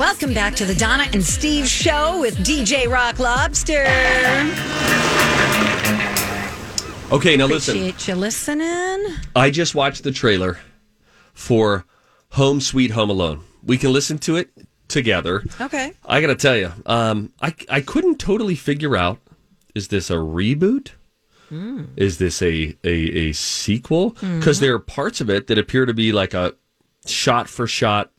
Welcome back to the Donna and Steve show with DJ Rock Lobster. Okay, now listen. Appreciate you listening. I just watched the trailer for Home Sweet Home Alone. We can listen to it together. Okay. I got to tell you, um, I I couldn't totally figure out is this a reboot? Is this a a, a sequel? Because there are parts of it that appear to be like a shot for shot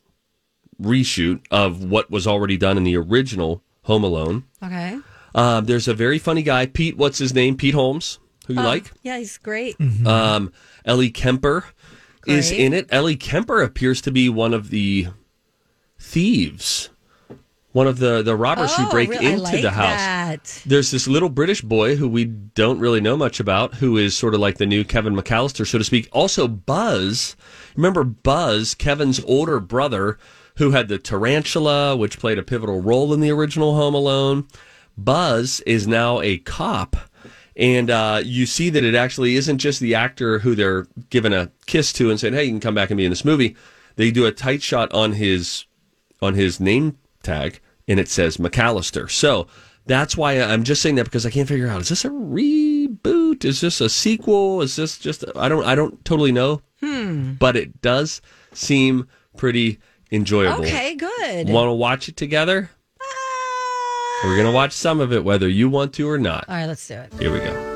reshoot of what was already done in the original Home Alone. Okay. Um, there's a very funny guy, Pete. What's his name? Pete Holmes, who you like? Yeah, he's great. Um, Ellie Kemper is in it. Ellie Kemper appears to be one of the thieves, one of the the robbers who Oh, break really? I into like the house. that. There's this little British boy who we don't really know much about, who is sort of like the new Kevin McAllister, so to speak. Also, Buzz. Remember Buzz, Kevin's older brother, who had the tarantula, which played a pivotal role in the original Home Alone. Buzz is now a cop. And uh, you see that it actually isn't just the actor who they're giving a kiss to and saying, "Hey, you can come back and be in this movie." They do a tight shot on his on his name tag and it says McAllister. So that's why I'm just saying that because I can't figure out is this a reboot? Is this a sequel? Is this just I don't I don't totally know. Hmm. But it does seem pretty enjoyable. Okay, good. Want to watch it together? Uh, We're going to watch some of it whether you want to or not. All right, let's do it. Here we go.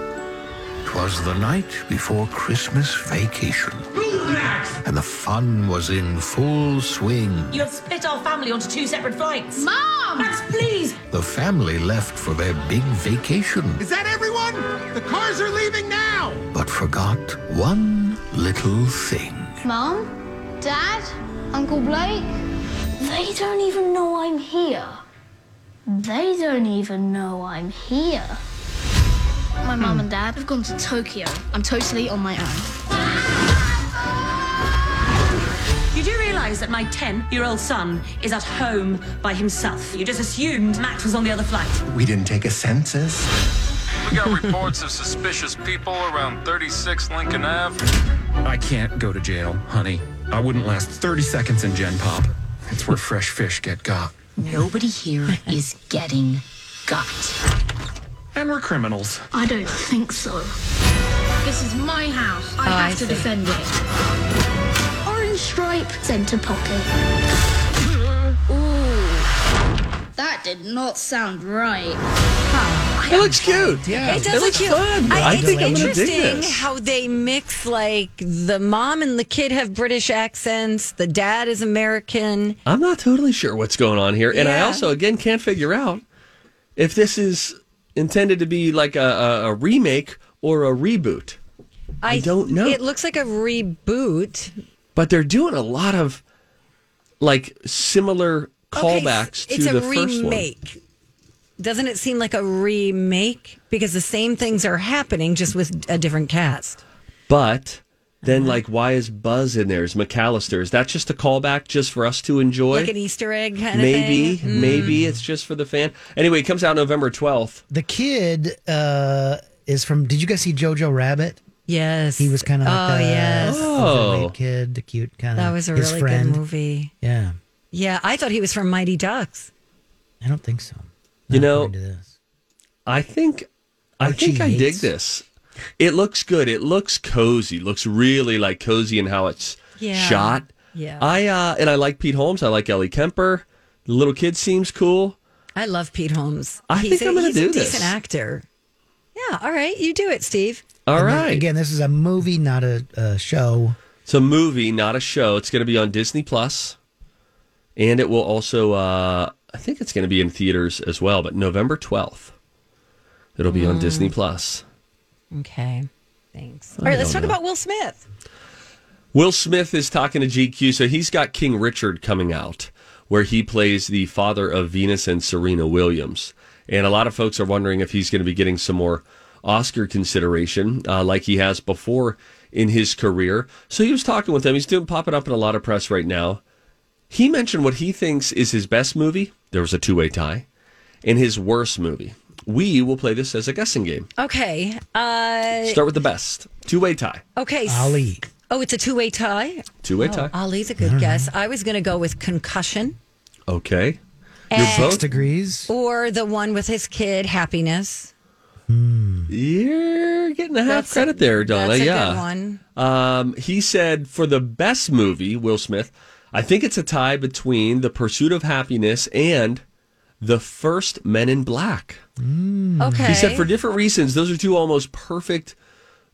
Twas the night before Christmas vacation. And the fun was in full swing. You have split our family onto two separate flights. Mom! Max, please! The family left for their big vacation, Is that everyone? The cars are leaving now! but forgot one little thing. Mom? Dad? Uncle Blake? They don't even know I'm here. They don't even know I'm here. My mum and dad have gone to Tokyo. I'm totally on my own. You do realise that my 10 year old son is at home by himself. You just assumed Max was on the other flight. We didn't take a census. We got reports of suspicious people around 36 Lincoln Ave. I can't go to jail, honey. I wouldn't last 30 seconds in Gen Pop. It's where fresh fish get got. Nobody here is getting got. And we're criminals. I don't think so. This is my house. I Oh, I have to see. defend it. Orange stripe, center pocket. Ooh. That did not sound right. It looks cute. It does looks look cute. fun. I, I it's think I'm gonna dig interesting this. how they mix like the mom and the kid have British accents. The dad is American. I'm not totally sure what's going on here, and I also again can't figure out if this is intended to be like a, a, a remake or a reboot. I don't know. It looks like a reboot. But they're doing a lot of like similar Okay, callbacks it's to the first one. remake. Doesn't it seem like a remake because the same things are happening just with a different cast? But then, Uh-huh. like, why is Buzz in there? Is McAllister? Is that just a callback just for us to enjoy? Like an Easter egg kind maybe, of thing. Mm. maybe it's just for the fan. Anyway, it comes out November twelfth. The kid uh, is from. Did you guys see Jojo Rabbit? Yes. He was kind of like Oh, yes. Oh. overweight kid, the cute kind of. That was a his really friend. good movie. Yeah, Yeah, I thought he was from Mighty Ducks. I don't think so. You know, according to this. I think I Archie think I dig this. It looks good. It looks cozy. Looks really like cozy in how it's Yeah. shot. Yeah. I uh and I like Pete Holmes. I like Ellie Kemper. The little kid seems cool. I love Pete Holmes. I he's think a, I'm gonna he's do a decent this. actor. Yeah, all right. You do it, Steve. All And then, right. Again, this is a movie, not a, a show. It's a movie, not a show. It's going to be on Disney Plus, and it will also. Uh, I think it's going to be in theaters as well. But November twelfth, it'll be on Mm. Disney Plus. Okay. Thanks. All right, let's talk know. about Will Smith. Will Smith is talking to GQ, so he's got King Richard coming out, where he plays the father of Venus and Serena Williams. And a lot of folks are wondering if he's going to be getting some more Oscar consideration, uh, like he has before in his career. So he was talking with them. He's doing popping up in a lot of press right now. He mentioned what he thinks is his best movie. There was a two way tie, and his worst movie. We will play this as a guessing game. Okay. Uh, Start with the best. Two way tie. okay. Ali. Oh, it's a two way tie. Two way Oh, tie. Ali's a good guess. I was going to go with concussion Okay. And- You're both. Degrees. or the one with his kid, happiness. You're getting a half That's a- credit there, Donna. that's a good yeah. one. Um, he said for the best movie, Will Smith, I think it's a tie between The Pursuit of Happiness and The First Men in Black. Okay. He said for different reasons, those are two almost perfect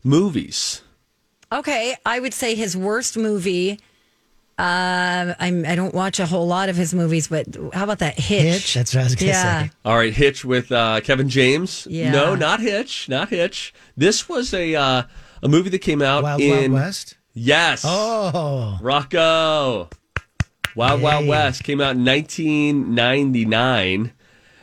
movies. Okay, I would say his worst movie. Uh, I'm. I don't watch a whole lot of his movies, but how about that Hitch? Hitch. That's what I was gonna Yeah. say. All right, Hitch with uh, Kevin James. Yeah. No, not Hitch, not Hitch. This was a uh, a movie that came out Wild in Wild West. Yes. Oh, Rocco. Wild Wild West came out in 1999.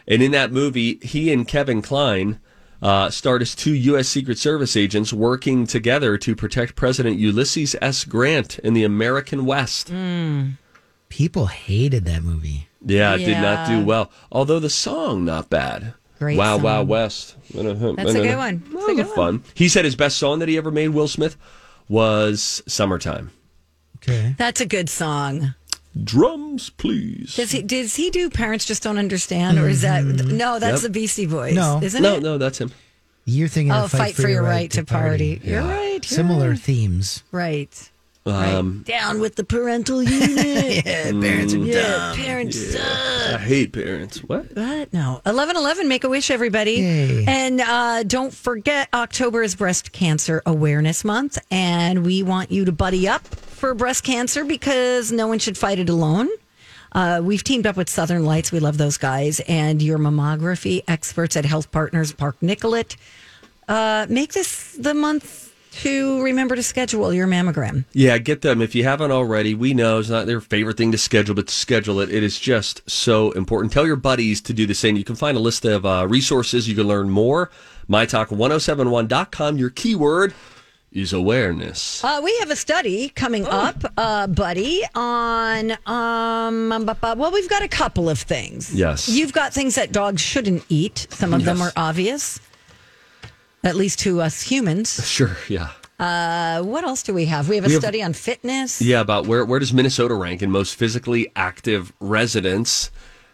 And in that movie, he and Kevin Kline uh, starred as two U.S. Secret Service agents working together to protect President Ulysses S. Grant in the American West. people hated that movie. Yeah, it did not do well. Although the song, not bad. Great Wow, song. Wow West. That's a good one. That's a good one. He said his best song that he ever made, Will Smith, was Summertime. Okay. That's a good song. Drums, please. Does he? Does he do "Parents Just Don't Understand" or is that mm-hmm. no? That's Yep. the Beastie Boys. No. isn't no, it? no, that's him. You're thinking Oh, of fight, for, your right, to party. You're right. You're Similar right. themes. Right. Um, Down with the parental unit. Yeah, parents are yeah, parents. suck. I hate parents. What? What? No. 1111, make a wish, everybody. Yay. And uh, don't forget, October is Breast Cancer Awareness Month. And we want you to buddy up for breast cancer because no one should fight it alone. Uh, we've teamed up with Southern Lights. We love those guys. And your mammography experts at Health Partners Park Nicollet. Uh, make this the month to remember to schedule your mammogram. Yeah, get them if you haven't already. We know it's not their favorite thing to schedule, but to schedule it. It is just so important. Tell your buddies to do the same. You can find a list of uh, resources. You can learn more. MyTalk1071.com. Your keyword is awareness. Uh, we have a study coming up, uh, buddy, on um, well, we've got a couple of things. Yes. you've got things that dogs shouldn't eat. Some of them are obvious, at least to us humans. Sure, yeah. Uh, what else do we have? We have a We have- study on fitness. Yeah, about where, where does Minnesota rank in most physically active residents?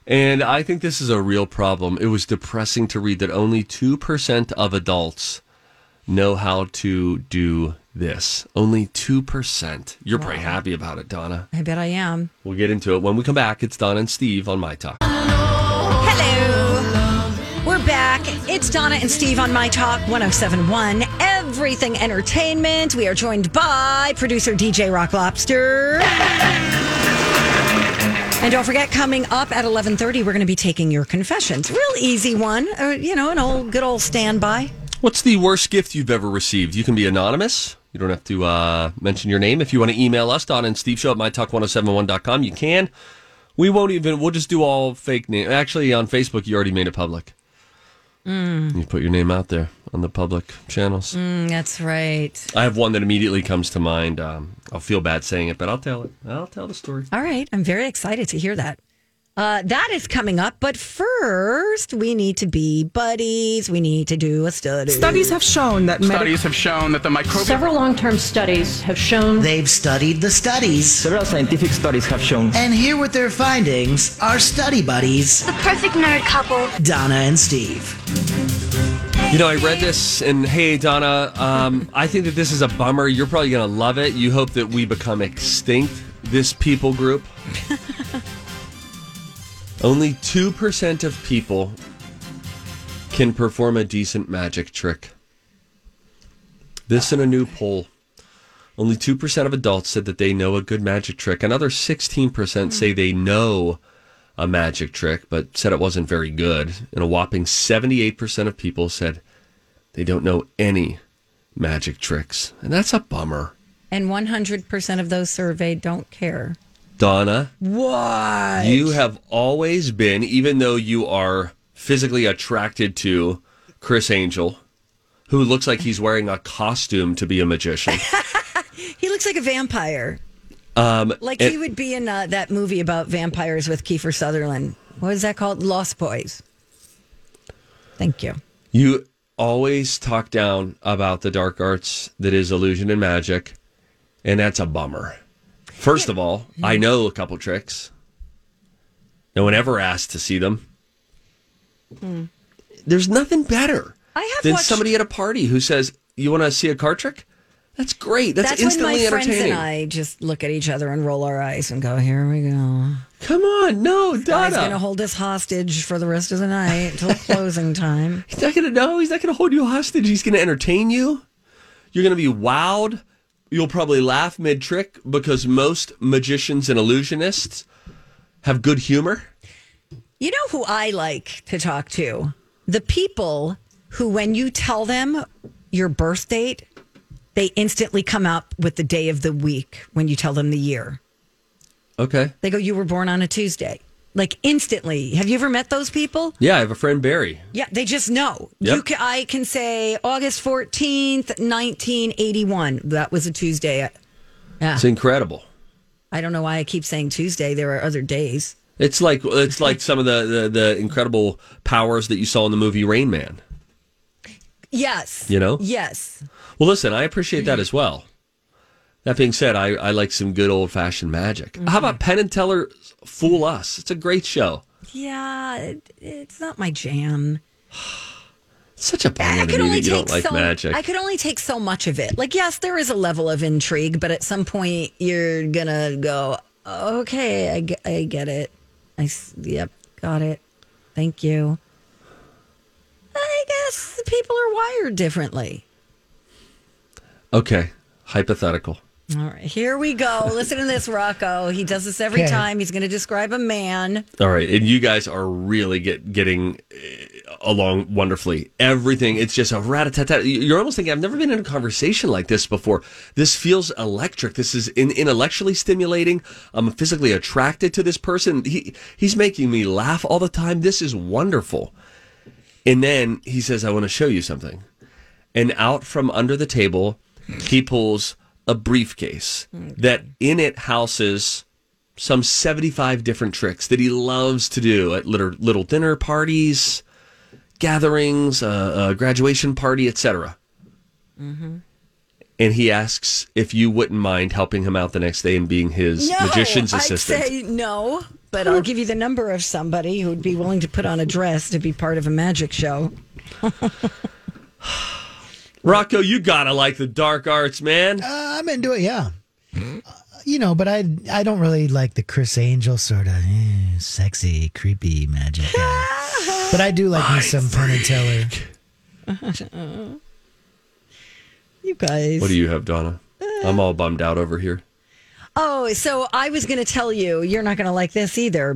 And I think this is a real problem. It was depressing to read that only 2% of adults know how to do this. Only 2%. You're pretty happy about it, Donna. I bet I am. We'll get into it when we come back. It's Donna and Steve on My Talk. It's Donna and Steve on My Talk 1071, Everything Entertainment. We are joined by producer DJ Rock Lobster. And don't forget, coming up at 1130, we're going to be taking your confessions. Real easy one. Uh, you know, an old, good old standby. What's the worst gift you've ever received? You can be anonymous. You don't have to uh, mention your name. If you want to email us, Donna and Steve Show at mytalk1071.com, you can. We won't even, we'll just do all fake name. Actually, on Facebook, you already made it public. Mm. You put your name out there on the public channels. Mm, that's right. I have one that immediately comes to mind. Um, I'll feel bad saying it, but I'll tell it. I'll tell the story. All right. I'm very excited to hear that. Uh, that is coming up. But first, we need to be buddies. We need to do a study. Studies have shown that medic- Studies have shown that the microbial several long-term studies have shown They've studied the studies. Several scientific studies have shown. And here with their findings are study buddies, The perfect nerd couple. Donna and Steve. You know, I read this, and hey, Donna, um, I think that this is a bummer. You're probably going to love it. You hope that we become extinct, this people group. Only 2% of people can perform a decent magic trick. This in a new poll. Only 2% of adults said that they know a good magic trick. Another 16% say they know a magic trick, but said it wasn't very good. And a whopping 78% of people said they don't know any magic tricks. And that's a bummer. And 100% of those surveyed don't care. Donna, What? you have always been, even though you are physically attracted to Criss Angel, who looks like he's wearing a costume to be a magician. He looks like a vampire. Um, Like and- he would be in uh, that movie about vampires with Kiefer Sutherland. What is that called? Lost Boys. Thank you. You always talk down about the dark arts that is illusion and magic, and that's a bummer. First of all, I know a couple tricks. No one ever asked to see them. Hmm. There's nothing better I have than watched- somebody at a party who says, "You want to see a card trick?" That's great. That's, That's, when instantly my friends entertaining. and I just look at each other and roll our eyes and go, "Here we go." Come on, no, Donna. going to hold us hostage for the rest of the night until closing time. He's not going to know. He's not going to hold you hostage. He's going to entertain you. You're going to be wowed. You'll probably laugh mid trick because most magicians and illusionists have good humor. You know who I like to talk to? The people who, when you tell them your birth date, they instantly come up with the day of the week when you tell them the year. Okay. They go, You were born on a Tuesday. Like instantly. Have you ever met those people? Yeah, I have a friend Barry. Yeah, they just know. Yep. You can, I can say August 14th, 1981. That was a Tuesday. Uh, yeah. It's incredible. I don't know why I keep saying Tuesday. There are other days. It's like it's like some of the, the, the incredible powers that you saw in the movie Rain Man. Yes. You know? Yes. Well, listen, I appreciate that as well. That being said, I, I like some good old fashioned magic. How mm-hmm. about Penn and Teller Fool Us? It's a great show. Yeah, it, it's not my jam. Such a bummer I could only that you don't like so magic. I could only take so much of it. Like, yes, there is a level of intrigue, but at some point you're gonna go, okay, I, ge- I get it. I yep, got it. Thank you. I guess people are wired differently. Okay, hypothetical. All right, here we go. Listen to this, Rocco. He does this every Okay. time. He's going to describe a man. All right, and you guys are really get getting uh, along wonderfully. Everything it's just a rat a tat tat. You're almost thinking I've never been in a conversation like this before. This feels electric. This is in, intellectually stimulating. I'm physically attracted to this person. He he's making me laugh all the time. This is wonderful. And then he says, "I want to show you something." And out from under the table, he pulls a briefcase that in it houses some 75 different tricks that he loves to do at little, little dinner parties, gatherings, uh, a graduation party, etc. Mm-hmm. And he asks if you wouldn't mind helping him out the next day and being his No, magician's I'd assistant. say no, but I'll give you the number of somebody who would be willing to put on a dress to be part of a magic show. Rocco, you gotta like the dark arts, man. Uh, I'm into it, yeah. Uh, you know, but I I don't really like the Criss Angel sort of eh, sexy, creepy magic guy. but I do like me some Penn and Teller. you guys. What do you have, Donna? I'm all bummed out over here. Oh, so I was going to tell you, you're not going to like this either,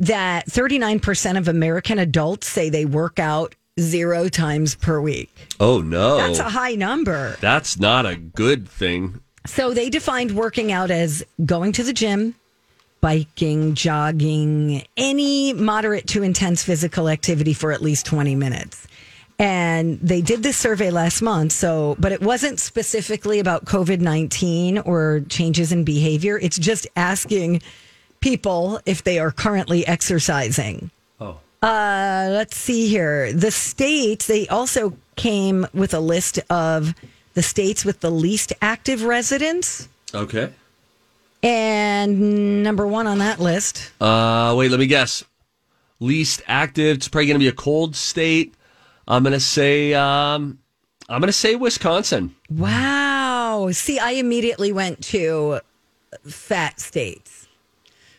that 39% of American adults say they work out zero times per week. Oh no, That's a high number. That's not a good thing. So they defined working out as going to the gym, biking, jogging, any moderate to intense physical activity for at least 20 minutes. And they did this survey last month. So, but it wasn't specifically about COVID 19 or changes in behavior. It's just asking people if they are currently exercising. Oh. Uh, let's see here. The states, they also came with a list of the states with the least active residents. Okay. And number one on that list. Uh, wait, let me guess. Least active. It's probably going to be a cold state. I'm going to say. Um, I'm going to say Wisconsin. Wow. See, I immediately went to fat states.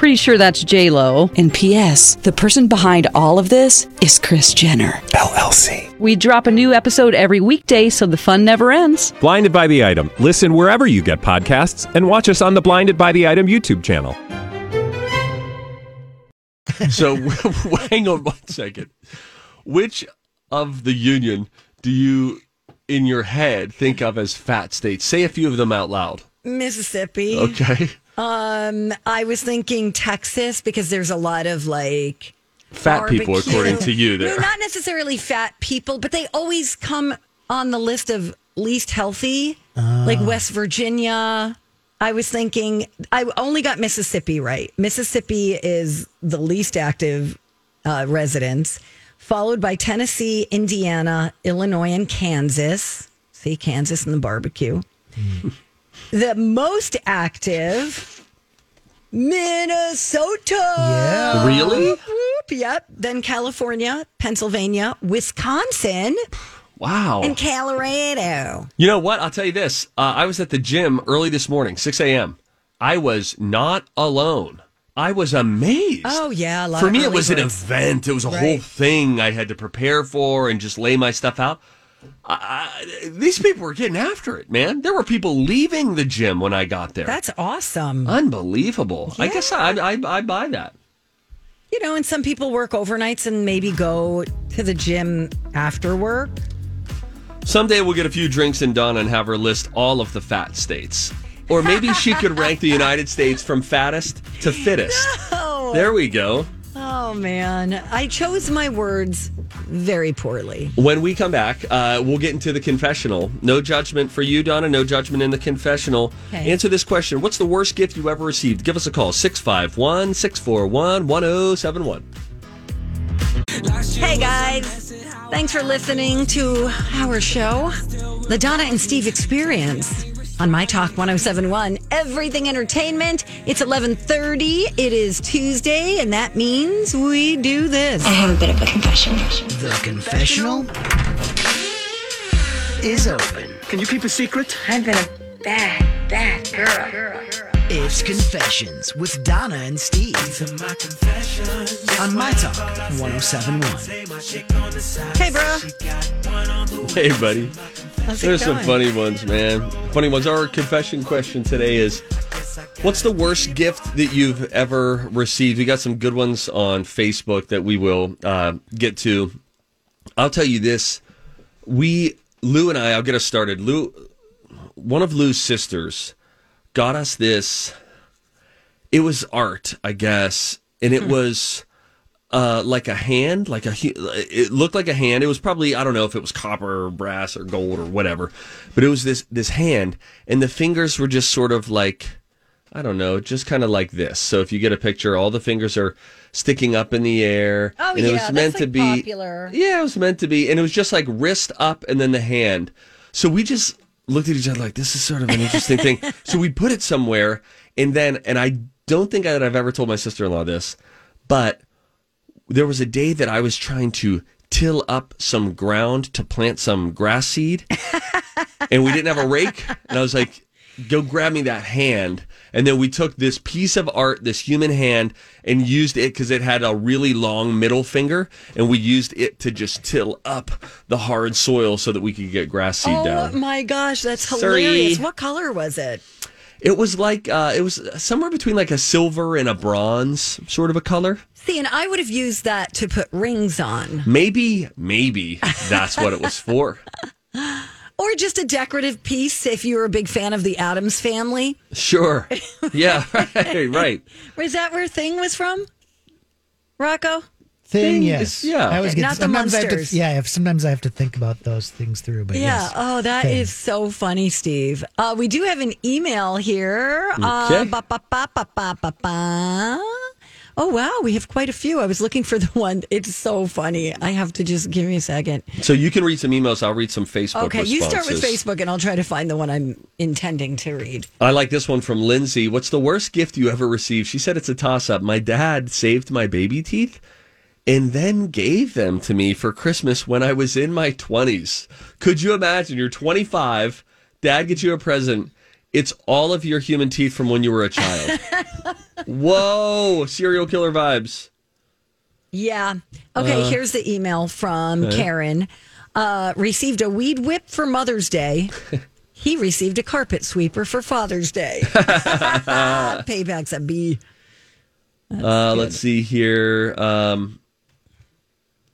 Pretty sure that's J Lo. And P.S. The person behind all of this is Kris Jenner LLC. We drop a new episode every weekday, so the fun never ends. Blinded by the item. Listen wherever you get podcasts, and watch us on the Blinded by the Item YouTube channel. So hang on one second. Which of the union do you, in your head, think of as fat states? Say a few of them out loud. Mississippi. Okay. Um, I was thinking Texas because there's a lot of like Fat people, according to you, No, there. not necessarily fat people, but they always come on the list of least healthy, like West Virginia. I was thinking I only got Mississippi right. Mississippi is the least active uh, residents, followed by Tennessee, Indiana, Illinois, and Kansas. See Kansas and the barbecue. The most active, Minnesota. Yeah. Really? Whoop, whoop. Yep. Then California, Pennsylvania, Wisconsin, Wow. and Colorado. You know what? I'll tell you this. Uh, I was at the gym early this morning, 6 a.m. I was not alone. I was amazed. Oh yeah, a lot For of me, it early was an event. It was a whole thing I had to prepare for and just lay my stuff out. I, I, these people were getting after it, man. There were people leaving the gym when I got there. That's awesome. Unbelievable. I guess I, I, I buy that. You know, and some people work overnights and maybe go to the gym after work. Someday we'll get a few drinks in Donna and have her list all of the fat states. Or maybe she could rank the United States from fattest to fittest. No. There we go. Oh man, I chose my words very poorly. When we come back, uh, we'll get into the confessional. No judgment for you, Donna. No judgment in the confessional. Okay. Answer this question What's the worst gift you ever received? Give us a call 651 641 1071. Hey guys, thanks for listening to our show, The Donna and Steve Experience on My Talk 1071, Everything Entertainment. It's 11:30. It is Tuesday and that means we do this. I have a bit of a confession. The confessional is open. Can you keep a secret? I've been a bad, bad girl. It's Confessions with Donna and Steve. On My Talk 1071. Hey, bro. Hey, buddy. How's There's some funny ones, man. Funny ones. Our confession question today is What's the worst gift that you've ever received? We got some good ones on Facebook that we will uh, get to. I'll tell you this. We, Lou and I, I'll get us started. Lou, one of Lou's sisters got us this. It was art, I guess. And it was uh, like a hand, like a, it looked like a hand. It was probably, I don't know if it was copper or brass or gold or whatever, but it was this, this hand and the fingers were just sort of like, I don't know, just kind of like this. So if you get a picture, all the fingers are sticking up in the air. Oh, and it yeah, was meant that's, to like, be popular. Yeah, it was meant to be, and it was just like wrist up and then the hand. So we just looked at each other like this is sort of an interesting thing. So we put it somewhere, and then and I don't think that I've ever told my sister in law this, but there was a day that I was trying to till up some ground to plant some grass seed, and we didn't have a rake, and I was like, "Go grab me that hand." And then we took this piece of art, this human hand, and used it because it had a really long middle finger, and we used it to just till up the hard soil so that we could get grass seed Oh down. Oh my gosh, that's Sorry. hilarious. What color was it? It was like uh, it was somewhere between like a silver and a bronze sort of a color. See, and I would have used that to put rings on. Maybe, maybe that's what it was for. Or just a decorative piece if you were a big fan of the Addams family. Sure. Yeah. Right. Right. Was that where Thing was from? Rocco? Thing, Thing yes. yeah. I always Okay, get, not the sometimes I have Munsters. to, yeah, I have- sometimes I have to think about those things through, but Yeah. yes. Oh, that is Thing. so funny, Steve. Uh, we do have an email here. Uh, Okay. ba, ba, ba, ba, ba, ba, ba. Oh, wow. We have quite a few. I was looking for the one. It's so funny. I have to just give me a second. So you can read some emails. I'll read some Facebook. Okay. You start with responses. Facebook and I'll try to find the one I'm intending to read. I like this one from Lindsay. What's the worst gift you ever received? She said it's a toss up. My dad saved my baby teeth and then gave them to me for Christmas when I was in my 20s. Could you imagine? You're 25, dad gets you a present. It's all of your human teeth from when you were a child. Whoa, serial killer vibes. Yeah. Okay, Uh, here's the email from okay. Karen. Uh, received a weed whip for Mother's Day. he received a carpet sweeper for Father's Day. Payback's a B. Uh, let's see here. Um,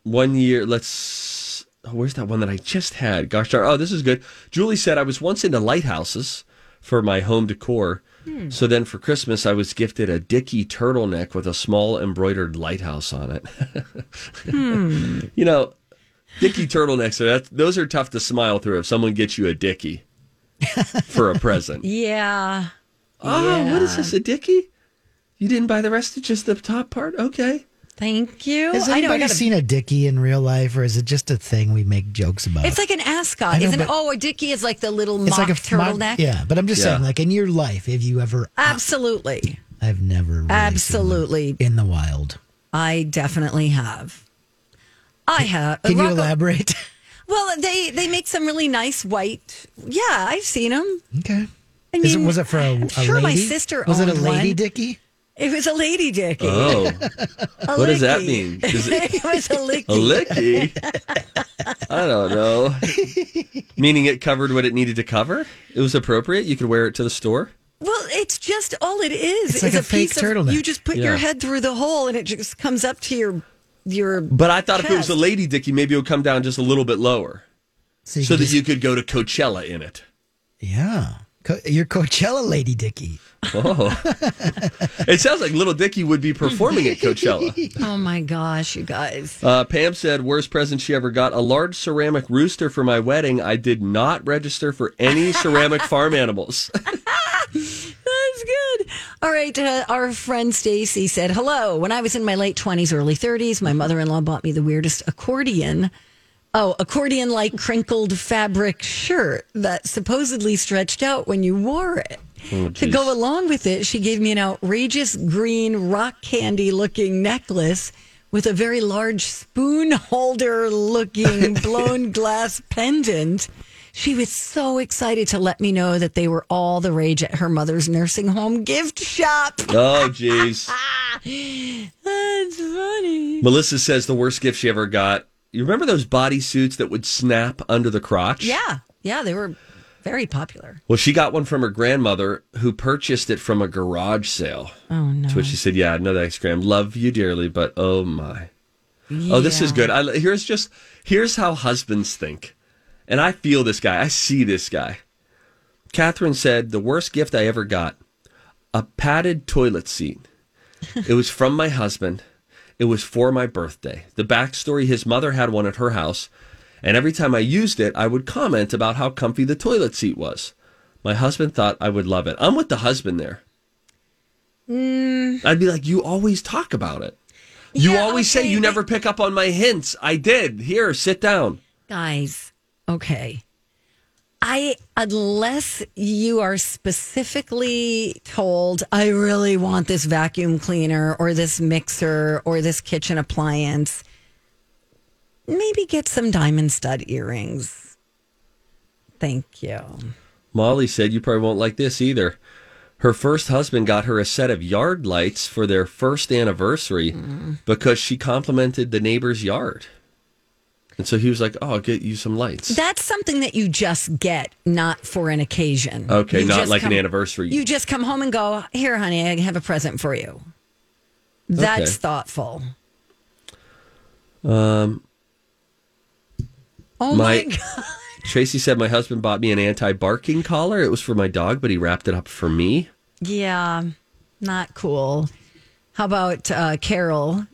one year. Let's. Oh, where's that one that I just had? Gosh darn. Oh, this is good. Julie said I was once into lighthouses for my home decor. Hmm. So then for Christmas, I was gifted a Dicky turtleneck with a small embroidered lighthouse on it. Hmm. you know, Dicky turtlenecks are that, those are tough to smile through if someone gets you a Dicky for a present. Yeah. Oh, what is this? A Dicky? You didn't buy the rest of just the top part? Okay. Thank you. Has I know, I anybody gotta- seen a Dickie in real life, or is it just a thing we make jokes about? It's like an ascot, know, isn't it? Oh, a Dickie is like the little it's mock like a turtleneck. Yeah, but I'm just Yeah. saying, like in your life, have you ever? Uh, Absolutely. I've never. Really Absolutely. seen one in the wild. I definitely have. I have. Uh, Can you Rocco- elaborate? Well, they they make some really nice white. Yeah, I've seen them. Okay. I Is it, mean, was it for a, a sure, my sister Was it a lady one. Dickie? It was a lady Dickie. Oh. A what does that mean? Is it it was a licky. a licky? I don't know. Meaning it covered what it needed to cover? It was appropriate? You could wear it to the store? Well, it's just all it is. It's like is a fake piece of- turtleneck. You just put your head through the hole, and it just comes up to your your. But I thought if it was a lady Dickie, maybe it would come down just a little bit lower. So So, you could that just- you could go to Coachella in it. Yeah, Co- your Coachella lady Dickie. Oh. it sounds like Little Dickie would be performing at Coachella. Oh my gosh, you guys! Uh, Pam said, worst present she ever got a large ceramic rooster for my wedding. I did not register for any ceramic farm animals. That's good. All right. Uh, our friend Stacy said, Hello. When I was in my late 20s, early 30s, my mother in law bought me the weirdest accordion. Oh, accordion like crinkled fabric shirt that supposedly stretched out when you wore it. Oh, to go along with it, she gave me an outrageous green rock candy looking necklace with a very large spoon holder looking blown glass pendant. She was so excited to let me know that they were all the rage at her mother's nursing home gift shop. Oh, jeez. That's funny. Melissa says the worst gift she ever got. You remember those bodysuits that would snap under the crotch? Yeah, yeah, they were very popular. Well, she got one from her grandmother who purchased it from a garage sale. Oh no! To which she said, "Yeah, no thanks, Graham. Love you dearly, but oh my, oh this is good. I, here's just here's how husbands think, and I feel this guy. I see this guy." Catherine said, "The worst gift I ever got: a padded toilet seat. it was from my husband. It was for my birthday. The backstory: his mother had one at her house." And every time I used it, I would comment about how comfy the toilet seat was. My husband thought I would love it. I'm with the husband there. Mm, I'd be like, you always talk about it. You Yeah, always say you but- never pick up on my hints. I did. Here, sit down. guys, okay. I unless you are specifically told I really want this vacuum cleaner or this mixer or this kitchen appliance, maybe get some diamond stud earrings. Thank you. Molly said you probably won't like this either. Her first husband got her a set of yard lights for their first anniversary mm. because she complimented the neighbor's yard. And so he was like, "Oh, I'll get you some lights." That's something that you just get, not for an occasion. Okay, You not like an anniversary. You just come home and go, "Here, honey, I have a present for you." That's Okay. thoughtful. Um, Oh My- my, god! Tracy said my husband bought me an anti-barking collar. It was for my dog, but he wrapped it up for me. Yeah, not cool. How about uh, Carol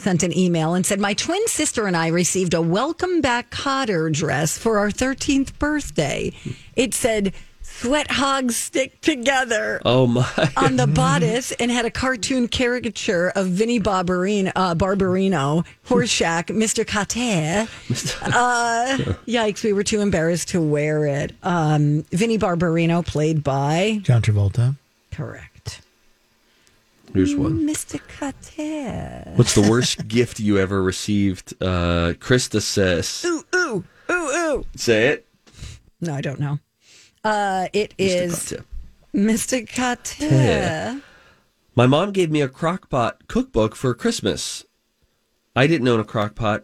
sent an email and said, My twin sister and I received a welcome back Kotter dress for our 13th birthday. It said, Sweat hogs stick together. Oh my! on the bodice and had a cartoon caricature of Vinnie Barbarino, uh, Barbarino Horshack, Mr. Cater. Uh, yikes, we were too embarrassed to wear it. Um, Vinnie Barbarino, played by. John Travolta. Correct. Here's one. Mr. Cater. What's the worst gift you ever received? Uh, Krista says, Ooh, ooh, ooh, ooh. "Say it." No, I don't know. Uh, it is Cater. Mr. Yeah. My mom gave me a crockpot cookbook for Christmas. I didn't own a crockpot.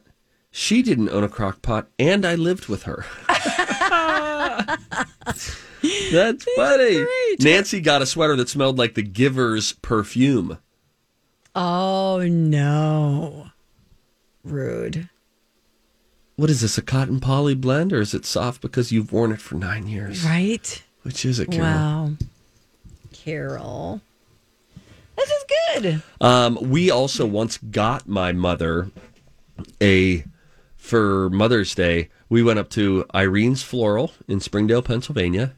She didn't own a crockpot, and I lived with her. That's funny. Nancy got a sweater that smelled like the giver's perfume. Oh no. Rude. What is this, a cotton poly blend, or is it soft because you've worn it for nine years? Right? Which is it, Carol? Wow. Carol. This is good. Um, we also once got my mother a for Mother's Day. We went up to Irene's Floral in Springdale, Pennsylvania,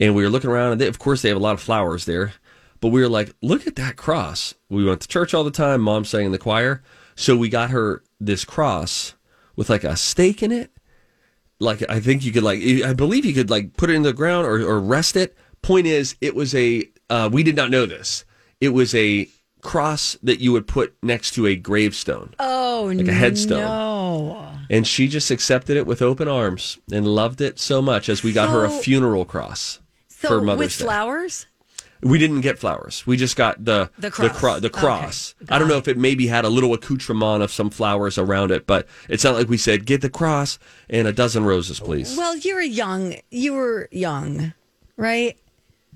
and we were looking around. And they, of course, they have a lot of flowers there. But we were like, "Look at that cross." We went to church all the time. Mom sang in the choir, so we got her this cross with like a stake in it. Like I think you could like I believe you could like put it in the ground or, or rest it. Point is, it was a uh, we did not know this. It was a cross that you would put next to a gravestone. Oh Like a headstone. No. And she just accepted it with open arms and loved it so much as we got her a funeral cross So for Mother's with Day. flowers? We didn't get flowers. We just got the The the, cross. cro- the Okay. cross. I don't know if it maybe had a little accoutrement of some flowers around it, but it's not like we said get the cross and a dozen roses, please. Well, you were young. You were young, right?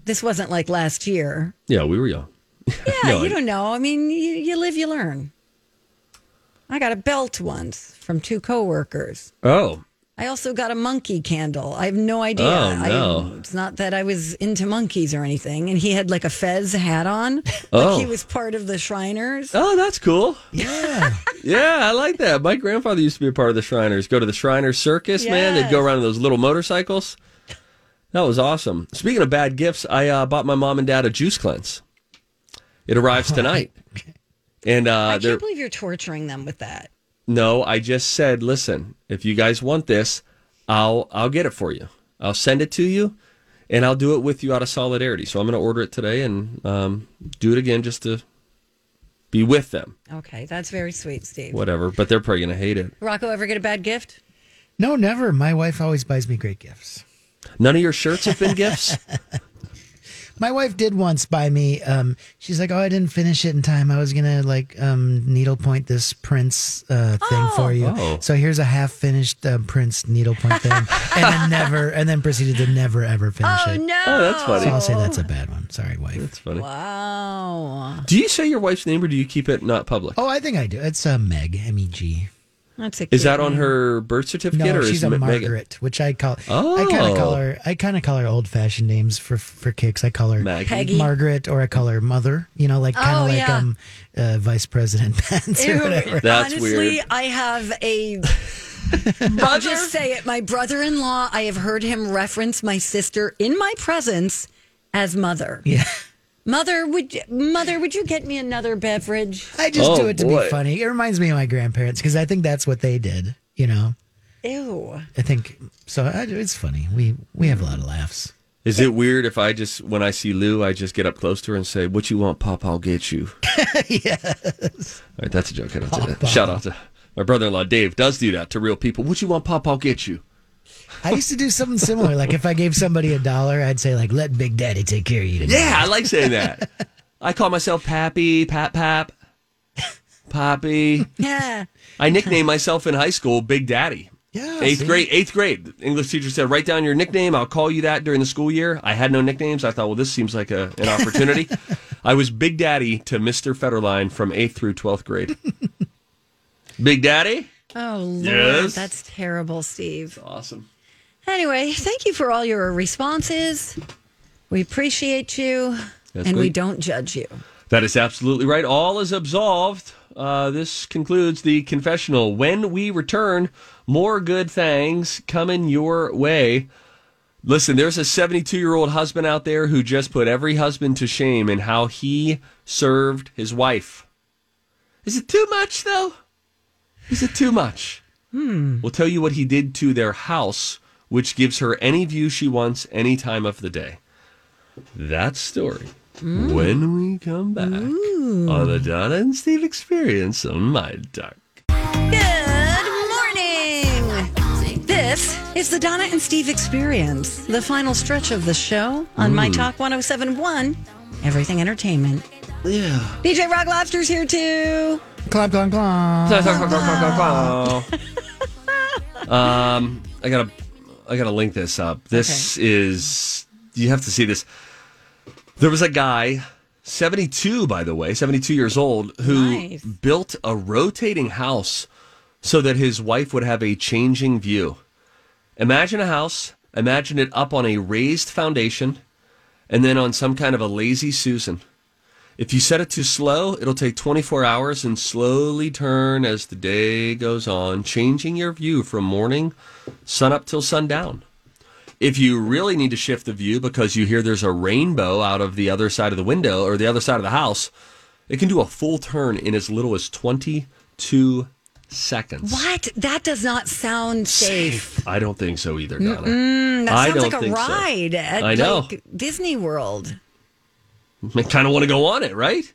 This wasn't like last year. yeah, we were young. Yeah, No, you I- don't know. I mean, you, you live, you learn. I got a belt once from two coworkers. Oh, I also got a monkey candle. I have no idea. Oh, no. I, it's not that I was into monkeys or anything. And he had like a fez hat on. Like Oh. he was part of the Shriners. Oh, that's cool. Yeah. Yeah, I like that. My grandfather used to be a part of the Shriners. Go to the Shriners Circus, man. They'd go around in those little motorcycles. That was awesome. Speaking of bad gifts, I uh, bought my mom and dad a juice cleanse. It arrives tonight. And uh, I can't believe you're torturing them with that. No, I just said, listen, if you guys want this, I'll I'll get it for you. I'll send it to you, and I'll do it with you out of solidarity. So I'm going to order it today and um, do it again just to be with them. Okay, that's very sweet, Steve. Whatever, but they're probably going to hate it. Rocco, ever get a bad gift? No, never. My wife always buys me great gifts. None of your shirts have been gifts. My wife did once buy me. Um, she's like, "Oh, I didn't finish it in time. I was gonna like um, needlepoint this Prince uh, thing for you. Oh. So here's a half finished uh, Prince needlepoint thing, and then never, and then proceeded to never ever finish Oh it. no! Oh, that's funny. So I'll say that's a bad one. Sorry, wife. That's funny. Wow, Do you say your wife's name or do you keep it not public? Oh, I think I do. It's uh, Meg M E G. that's a. Is that on her birth certificate No, or she's is a it Megan? Margaret, which I call. Oh. I kind of call her. I kind of call her old fashioned names for for kicks. I call her Maggie. Peggy. Margaret, or I call her Mother. You know, like kind of Oh, like yeah. um, uh, Vice President Pence or whatever. That's Honestly, weird. I have a. I'll just say it. My brother-in-law. I have heard him reference my sister in my presence as mother. Yeah. Mother, would you, mother, would you get me another beverage? I just Oh, do it to boy. be funny. It reminds me of my grandparents because I think that's what they did. You know, Ew. I think so. I, it's funny. We we have a lot of laughs. Is it weird if I just, when I see Lou, I just get up close to her and say, What you want, Pop? I'll get you. yes. All right, that's a joke. I don't do that. Shout out to my brother in law, Dave, does do that to real people. What you want, Pop? I'll get you. I used to do something similar. Like if I gave somebody a dollar, I'd say like, "Let Big Daddy take care of you." Today. Yeah, I like saying that. I call myself Pappy, Pap Pap, Poppy. Yeah. I nicknamed myself in high school Big Daddy. Yeah. Eighth see? grade, eighth grade. The English teacher said, "Write down your nickname. I'll call you that during the school year." I had no nicknames. I thought, well, this seems like a, an opportunity. I was Big Daddy to Mister Federline from eighth through twelfth grade. Big Daddy, Oh Lord, Yes. that's terrible, Steve. awesome. Anyway, thank you for all your responses. We appreciate you, That's and we don't judge you. That is absolutely right. All is absolved. Uh, this concludes the confessional. When we return, more good things coming your way. Listen, there's a 72 year old husband out there who just put every husband to shame in how he served his wife. Is it too much, though? Is it too much? Hmm. We'll tell you what he did to their house, which gives her any view she wants any time of the day. That story when we come back on the Donna and Steve experience on My Talk. Good morning. This is the Donna and Steve experience, the final stretch of the show on My Talk 1071, Everything Entertainment. Yeah. DJ Rock Lobster's here too. Clomp, clomp, clomp. um, I gotta, I gotta link this up. This is you have to see this. There was a guy, seventy-two, by the way, seventy-two years old, who built a rotating house so that his wife would have a changing view. Imagine a house. Imagine it up on a raised foundation, and then on some kind of a lazy Susan. If you set it too slow, it'll take 24 hours and slowly turn as the day goes on, changing your view from morning, sun up till sundown. If you really need to shift the view because you hear there's a rainbow out of the other side of the window or the other side of the house, it can do a full turn in as little as 22 seconds. What? That does not sound safe. I don't think so either, Donna. Mm, that sounds like a think so. ride at I know. like Disney World. I kind of want to go on it, right?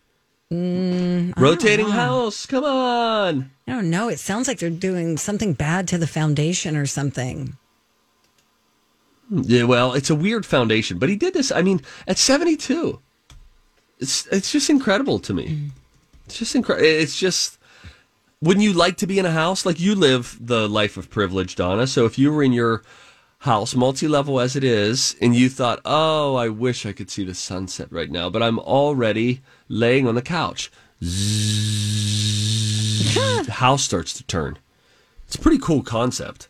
Mm, Rotating house. Come on. I don't know. It sounds like they're doing something bad to the foundation or something. Yeah, well, it's a weird foundation, but he did this. I mean, at 72, it's it's just incredible to me. It's just incredible. It's just wouldn't you like to be in a house like you live the life of privilege, Donna? So if you were in your house, multi-level as it is, and you thought, "Oh, I wish I could see the sunset right now," but I'm already laying on the couch. The house starts to turn. It's a pretty cool concept.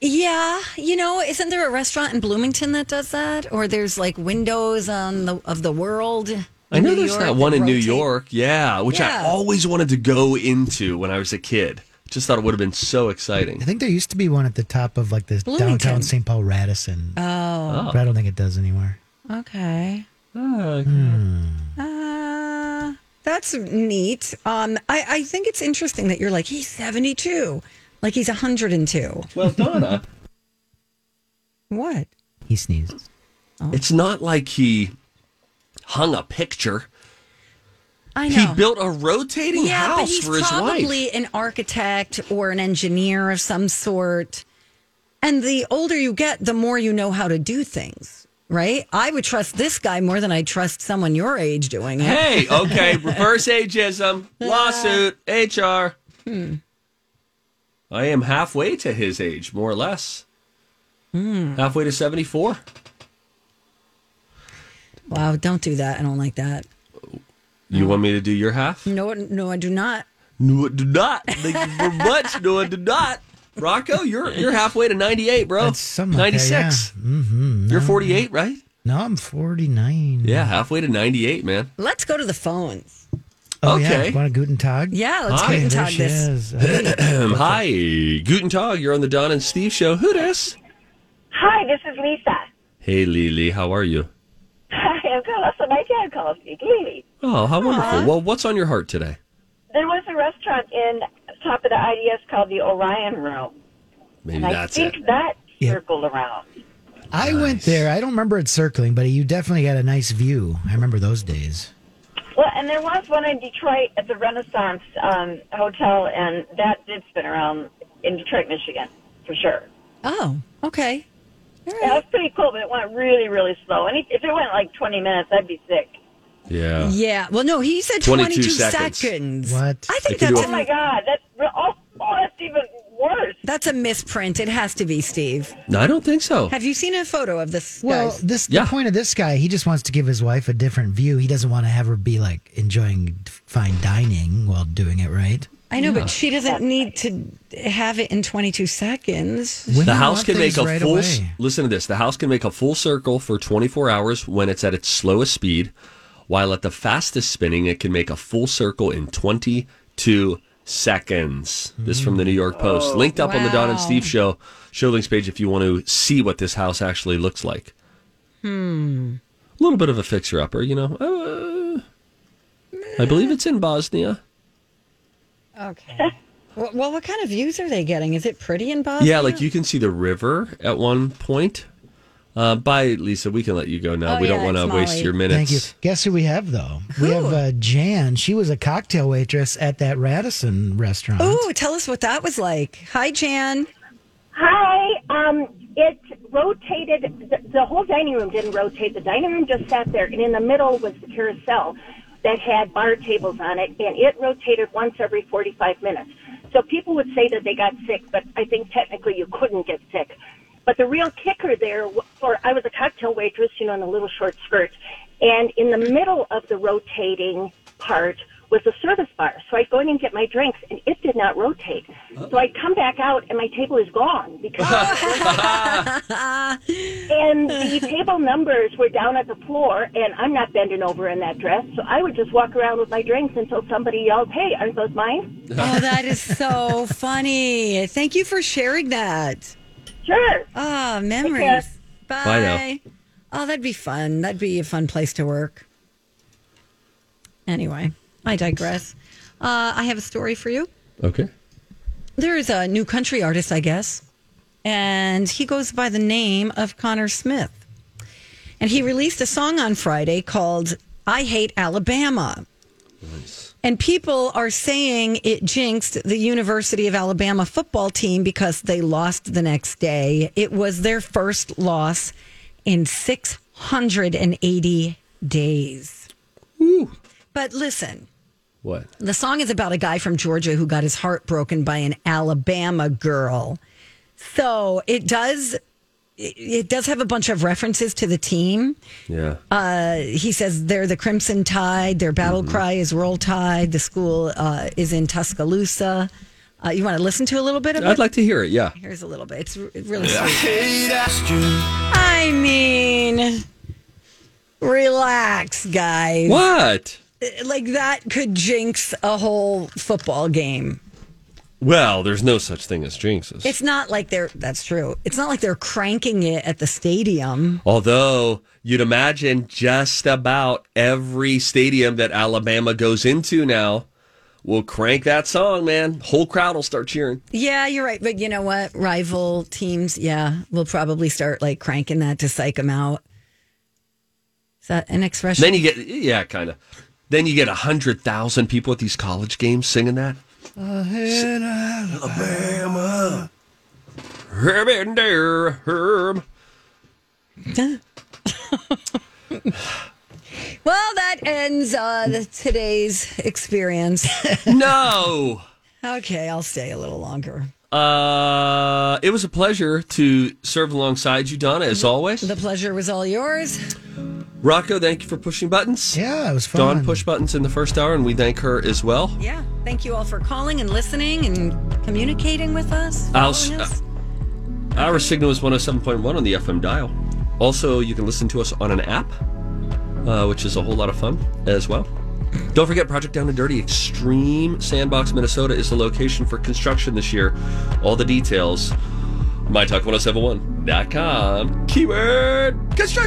Yeah, you know, isn't there a restaurant in Bloomington that does that? Or there's like windows on the of the world. I know New there's York that one in New? York, yeah, which I always wanted to go into when I was a kid. Just thought it would have been so exciting. I think there used to be one at the top of like this Bloomington. downtown St. Paul Radisson. Oh, But I don't think it does anymore. okay. Hmm. Uh, that's neat. Um, I, I think it's interesting that you're like he's 72, like he's 102. Well, Donna, What? He sneezes. it's not like he hung a picture. I know. He built a rotating yeah, but house he's for his probably wife. an architect or an engineer of some sort. And the older you get, the more you know how to do things, right? I would trust this guy more than I trust someone your age doing it. Hey, okay, reverse ageism, lawsuit, HR. Hmm. I am halfway to his age, more or less. Hmm. Halfway to 74. Wow, don't do that. I don't like that. You want me to do your half? No, no, I do not. No, I do not. Thank you very much. No, I do not. Rocco, you're you're halfway to 98, bro. That's something like that, 96. yeah. Mm-hmm. You're 48, right? No, I'm 49. Yeah, halfway to 98, man. Let's go to the phones. Oh, Okay. yeah. Want a Guten Tag? Yeah, let's Hi. Guten There Tag she this. is. Hi, Guten Tag. You're on the Don and Steve show. Who dis? Hi, this is Lisa. Hey, Lily. How are you? Hi, I'm good. Also, my dad calls me Lily. Oh, how wonderful. Well, what's on your heart today? There was a restaurant in top of the IDS called the Orion Room. Maybe and I that's think it. that Yeah. circled around. I went there. I don't remember it circling, but you definitely got a nice view. I remember those days. Well, and there was one in Detroit at the Renaissance um, Hotel, and that did spin around in Detroit, Michigan, for sure. Oh, okay. Yeah, it was pretty cool, but it went really, really slow. And if it went like 20 minutes, I'd be sick. Yeah. Yeah. Well, no, he said 22 22, seconds. seconds. What? I think that's do Oh my God, that's oh, oh, that's even worse. that's a misprint. It has to be Steve. No, I don't think so. Have you seen a photo of this? Well, guy? this Yeah. the point of this guy. He just wants to give his wife a different view. He doesn't want to have her be like enjoying fine dining while doing it right. I know, but she doesn't need to have it in 22 seconds. Women the house can make a right full. away. Listen to this. The house can make a full circle for 24 hours when it's at its slowest speed, while at the fastest spinning, it can make a full circle in 22 seconds. This from the New York Post. Linked up on the Don and Steve show show links page if you want to see what this house actually looks like. Hmm. A little bit of a fixer upper, you know. Uh, I believe it's in Bosnia. Okay. well, well, what kind of views are they getting? Is it pretty in Bosnia? Yeah, like you can see the river at one point. Uh, bye, Lisa. We can let you go now. Oh, we don't want to waste your minutes. Thank you. Guess who we have though? We have uh, Jan. She was a cocktail waitress at that Radisson restaurant. Ooh, tell us what that was like. Hi, Jan. Hi. Um, it rotated. The, the whole dining room didn't rotate. The dining room just sat there, and in the middle was the carousel that had bar tables on it, and it rotated once every 45 minutes. So people would say that they got sick, but I think technically you couldn't get sick. But the real kicker there, for I was a cocktail waitress, you know, in a little short skirt, and in the middle of the rotating part was a service bar. So I'd go in and get my drinks, and it did not rotate. So I'd come back out, and my table is gone because. and the table numbers were down at the floor, and I'm not bending over in that dress, so I would just walk around with my drinks until somebody yelled, "Hey, aren't those mine?" Oh, that is so funny. Thank you for sharing that. Sure. Ah, memories. Bye. Bye now. Oh, that'd be fun. That'd be a fun place to work. Anyway, I digress. Uh, I have a story for you. Okay. There is a new country artist, I guess, and he goes by the name of Conner Smith. And he released a song on Friday called I Hate Alabama. And people are saying it jinxed the University of Alabama football team because they lost the next day. It was their first loss in 680 days. But listen, What? the song is about a guy from Georgia who got his heart broken by an Alabama girl. So it does it- it does have a bunch of references to the team. Yeah. Uh, he says they're the Crimson Tide. Their battle cry is Roll Tide. The school uh, is in Tuscaloosa. Uh, you want to listen to a little bit of it? I'd like to hear it. Yeah. Here's a little bit. It's r- really Yeah. sweet. I mean, relax, guys. What? Like that could jinx a whole football game. Well, there's no such thing as jinxes. It's not like they're, that's true. It's not like they're cranking it at the stadium. Although you'd imagine just about every stadium that Alabama goes into now will crank that song, man. Whole crowd will start cheering. Yeah, you're right. But you know what? Rival teams, yeah, will probably start like cranking that to psych them out. Is that an expression? Then you get, yeah, kind of. Then you get a hundred thousand people at these college games singing that. Alabama. Herb and there, Herb. well, that ends uh, the, today's experience. no. Okay, I'll stay a little longer. Uh, it was a pleasure to serve alongside you, Donna, as always. The pleasure was all yours. Rocco, thank you for pushing buttons. Yeah, it was fun. Dawn pushed buttons in the first hour, and we thank her as well. Yeah, thank you all for calling and listening and communicating with us. I'll, us. uh, our signal is 107.1 on the FM dial. Also, you can listen to us on an app, uh, which is a whole lot of fun as well. Don't forget Project Down and Dirty Extreme Sandbox, Minnesota is the location for construction this year. All the details, mytalk1071.com. Keyword construction.